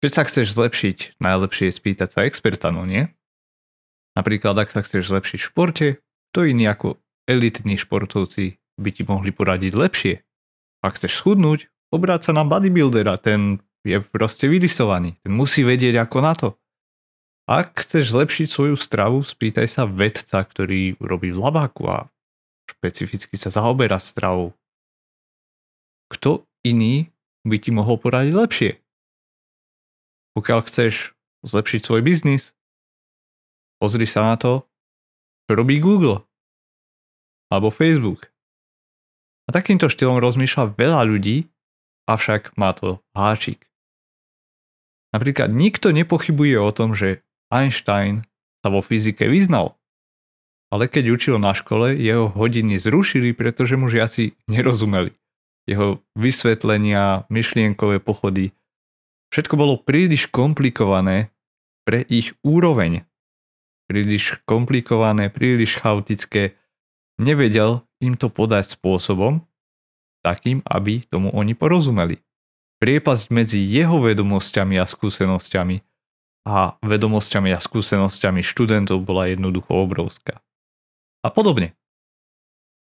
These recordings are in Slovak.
Keď sa chceš zlepšiť, najlepšie je spýtať sa experta, no nie? Napríklad, ak sa chceš zlepšiť v športe, to iní ako elitní športovci by ti mohli poradiť lepšie. Ak chceš schudnúť, obráť sa na bodybuildera, ten je proste vyrysovaný, ten musí vedieť ako na to. Ak chceš zlepšiť svoju stravu, spýtaj sa vedca, ktorý robí v labáku a špecificky sa zaoberá stravou. Kto iný by ti mohol poradiť lepšie? Pokiaľ chceš zlepšiť svoj biznis, pozri sa na to, čo robí Google alebo Facebook. A takýmto štýlom rozmýšľa veľa ľudí, avšak má to háčik. Napríklad nikto nepochybuje o tom, že Einstein sa vo fyzike vyznal. Ale keď učil na škole, jeho hodiny zrušili, pretože mu žiaci nerozumeli. Jeho vysvetlenia, myšlienkové pochody Všetko bolo príliš komplikované pre ich úroveň. Príliš komplikované, príliš chaotické. Nevedel im to podať spôsobom, takým, aby tomu oni porozumeli. Priepasť medzi jeho vedomosťami a skúsenosťami a vedomosťami a skúsenosťami študentov bola jednoducho obrovská. A podobne.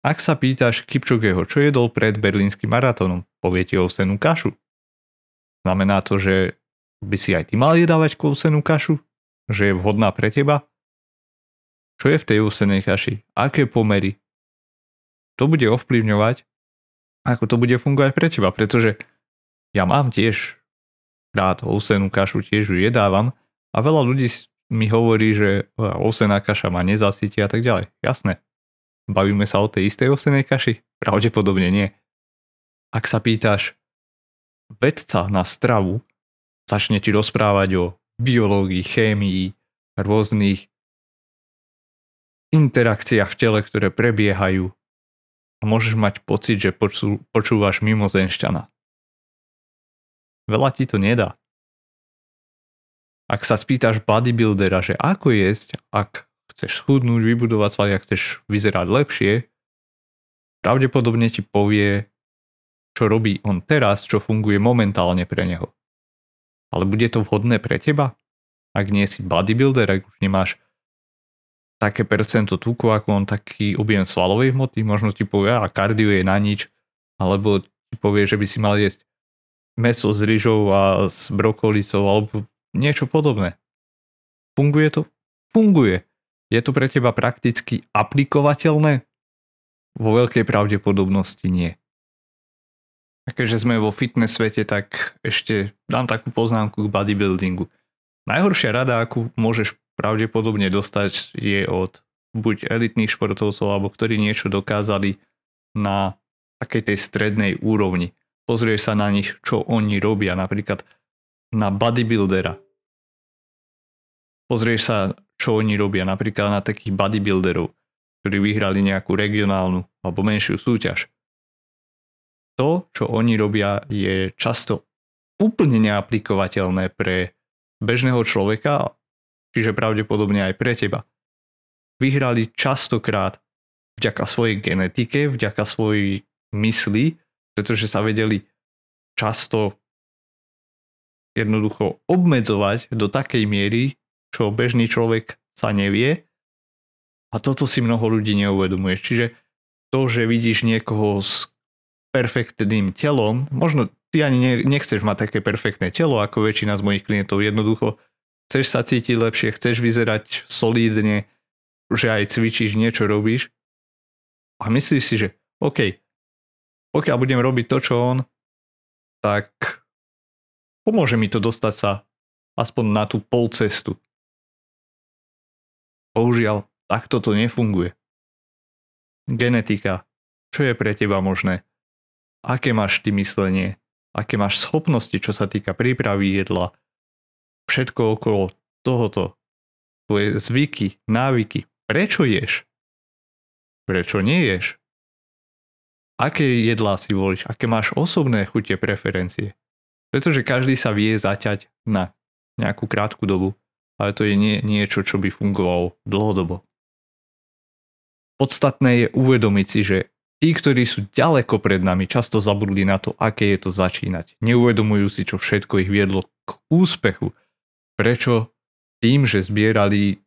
Ak sa pýtaš Kipčogeho, čo jedol pred berlínskym maratónom, povie ti ovsenú kašu. Znamená to, že by si aj ty mal jedávať kousenú kašu? Že je vhodná pre teba? Čo je v tej úsenej kaši? Aké pomery? To bude ovplyvňovať, ako to bude fungovať pre teba, pretože ja mám tiež rád ovsenú kašu, tiež ju jedávam a veľa ľudí mi hovorí, že ovsená kaša ma nezasytí a tak ďalej. Jasné. Bavíme sa o tej istej ovsenej kaši? Pravdepodobne nie. Ak sa pýtaš, vedca na stravu začne ti rozprávať o biológii, chémii, rôznych interakciách v tele, ktoré prebiehajú a môžeš mať pocit, že počú, počúvaš mimozenšťana. Veľa ti to nedá. Ak sa spýtaš bodybuildera, že ako jesť, ak chceš schudnúť, vybudovať svaly, ak chceš vyzerať lepšie, pravdepodobne ti povie čo robí on teraz, čo funguje momentálne pre neho. Ale bude to vhodné pre teba? Ak nie si bodybuilder, ak už nemáš také percento tuku ako on, taký objem svalovej hmoty, možno ti povie, a kardio je na nič, alebo ti povie, že by si mal jesť meso s ryžou a s brokolicou, alebo niečo podobné. Funguje to? Funguje. Je to pre teba prakticky aplikovateľné? Vo veľkej pravdepodobnosti nie. A keďže sme vo fitness svete, tak ešte dám takú poznámku k bodybuildingu. Najhoršia rada, akú môžeš pravdepodobne dostať, je od buď elitných športovcov, alebo ktorí niečo dokázali na takej tej strednej úrovni. Pozrieš sa na nich, čo oni robia, napríklad na bodybuildera. Pozrieš sa, čo oni robia, napríklad na takých bodybuilderov, ktorí vyhrali nejakú regionálnu alebo menšiu súťaž to, čo oni robia, je často úplne neaplikovateľné pre bežného človeka, čiže pravdepodobne aj pre teba. Vyhrali častokrát vďaka svojej genetike, vďaka svojej mysli, pretože sa vedeli často jednoducho obmedzovať do takej miery, čo bežný človek sa nevie. A toto si mnoho ľudí neuvedomuje. Čiže to, že vidíš niekoho s perfektným telom, možno ty ani nechceš mať také perfektné telo ako väčšina z mojich klientov, jednoducho chceš sa cítiť lepšie, chceš vyzerať solídne, že aj cvičíš, niečo robíš a myslíš si, že OK, pokiaľ budem robiť to, čo on, tak pomôže mi to dostať sa aspoň na tú pol cestu. Bohužiaľ, takto to nefunguje. Genetika. Čo je pre teba možné? Aké máš ty myslenie, aké máš schopnosti, čo sa týka prípravy jedla, všetko okolo tohoto, tvoje zvyky, návyky, prečo ješ, prečo nie ješ, aké jedlá si volíš, aké máš osobné chutie, preferencie. Pretože každý sa vie zaťať na nejakú krátku dobu, ale to je nie, niečo, čo by fungovalo dlhodobo. Podstatné je uvedomiť si, že tí, ktorí sú ďaleko pred nami, často zabudli na to, aké je to začínať. Neuvedomujú si, čo všetko ich viedlo k úspechu. Prečo tým, že zbierali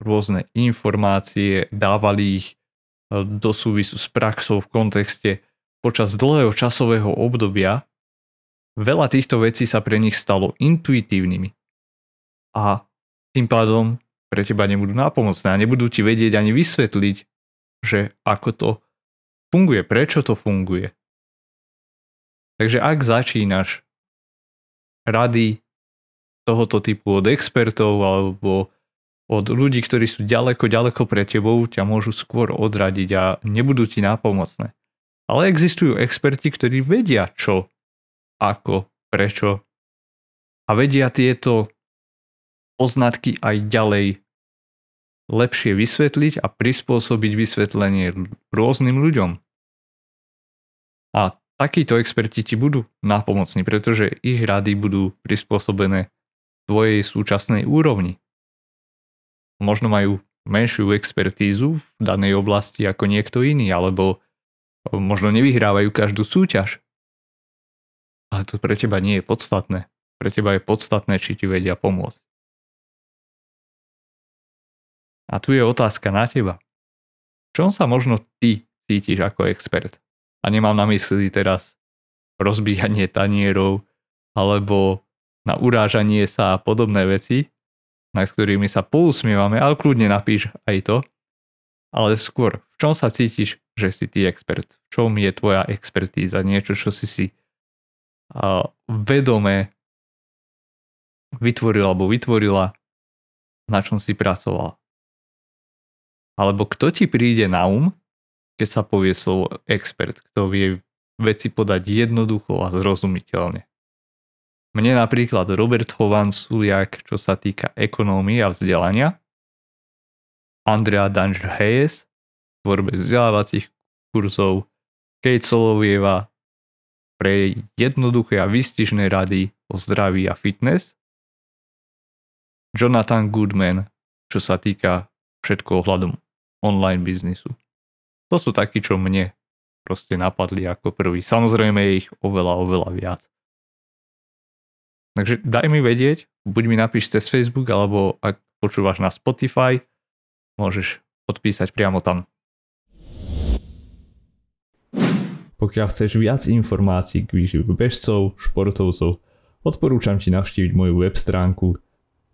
rôzne informácie, dávali ich e, do súvisu s praxou v kontexte počas dlhého časového obdobia, veľa týchto vecí sa pre nich stalo intuitívnymi. A tým pádom pre teba nebudú nápomocné a nebudú ti vedieť ani vysvetliť, že ako to funguje, prečo to funguje. Takže ak začínaš rady tohoto typu od expertov alebo od ľudí, ktorí sú ďaleko, ďaleko pre tebou, ťa môžu skôr odradiť a nebudú ti nápomocné. Ale existujú experti, ktorí vedia čo, ako, prečo a vedia tieto poznatky aj ďalej lepšie vysvetliť a prispôsobiť vysvetlenie rôznym ľuďom. A takíto experti ti budú nápomocní, pretože ich rady budú prispôsobené tvojej súčasnej úrovni. Možno majú menšiu expertízu v danej oblasti ako niekto iný, alebo možno nevyhrávajú každú súťaž. Ale to pre teba nie je podstatné. Pre teba je podstatné, či ti vedia pomôcť. A tu je otázka na teba. V čom sa možno ty cítiš ako expert? A nemám na mysli teraz rozbíjanie tanierov alebo na urážanie sa a podobné veci, na ktorými sa pousmievame, ale kľudne napíš aj to. Ale skôr, v čom sa cítiš, že si ty expert? V čom je tvoja expertíza? Niečo, čo si si vedome vytvoril alebo vytvorila, na čom si pracovala. Alebo kto ti príde na um, keď sa povie slovo expert, kto vie veci podať jednoducho a zrozumiteľne. Mne napríklad Robert Hovan Suliak, čo sa týka ekonómie a vzdelania, Andrea Danger Hayes, tvorbe vzdelávacích kurzov, Kate Solovieva pre jednoduché a vystižné rady o zdraví a fitness, Jonathan Goodman, čo sa týka všetko ohľadom online biznisu. To sú takí, čo mne proste napadli ako prvý. Samozrejme je ich oveľa, oveľa viac. Takže daj mi vedieť, buď mi napíš cez Facebook, alebo ak počúvaš na Spotify, môžeš odpísať priamo tam. Pokiaľ chceš viac informácií k výživu bežcov, športovcov, odporúčam ti navštíviť moju web stránku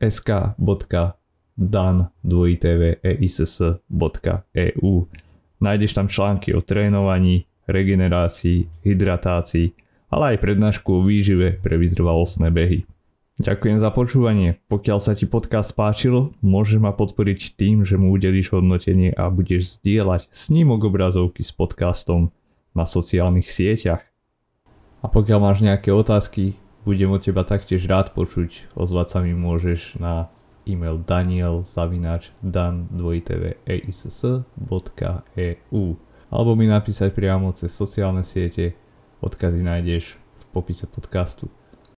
sk.com dan2tveis.eu. Nájdeš tam články o trénovaní, regenerácii, hydratácii, ale aj prednášku o výžive pre vytrvalostné behy. Ďakujem za počúvanie. Pokiaľ sa ti podcast páčil, môžeš ma podporiť tým, že mu udelíš hodnotenie a budeš zdieľať snímok obrazovky s podcastom na sociálnych sieťach. A pokiaľ máš nejaké otázky, budem od teba taktiež rád počuť. Ozvať sa mi môžeš na e-mail daniel zavinač dan e alebo mi napísať priamo cez sociálne siete, odkazy nájdeš v popise podcastu.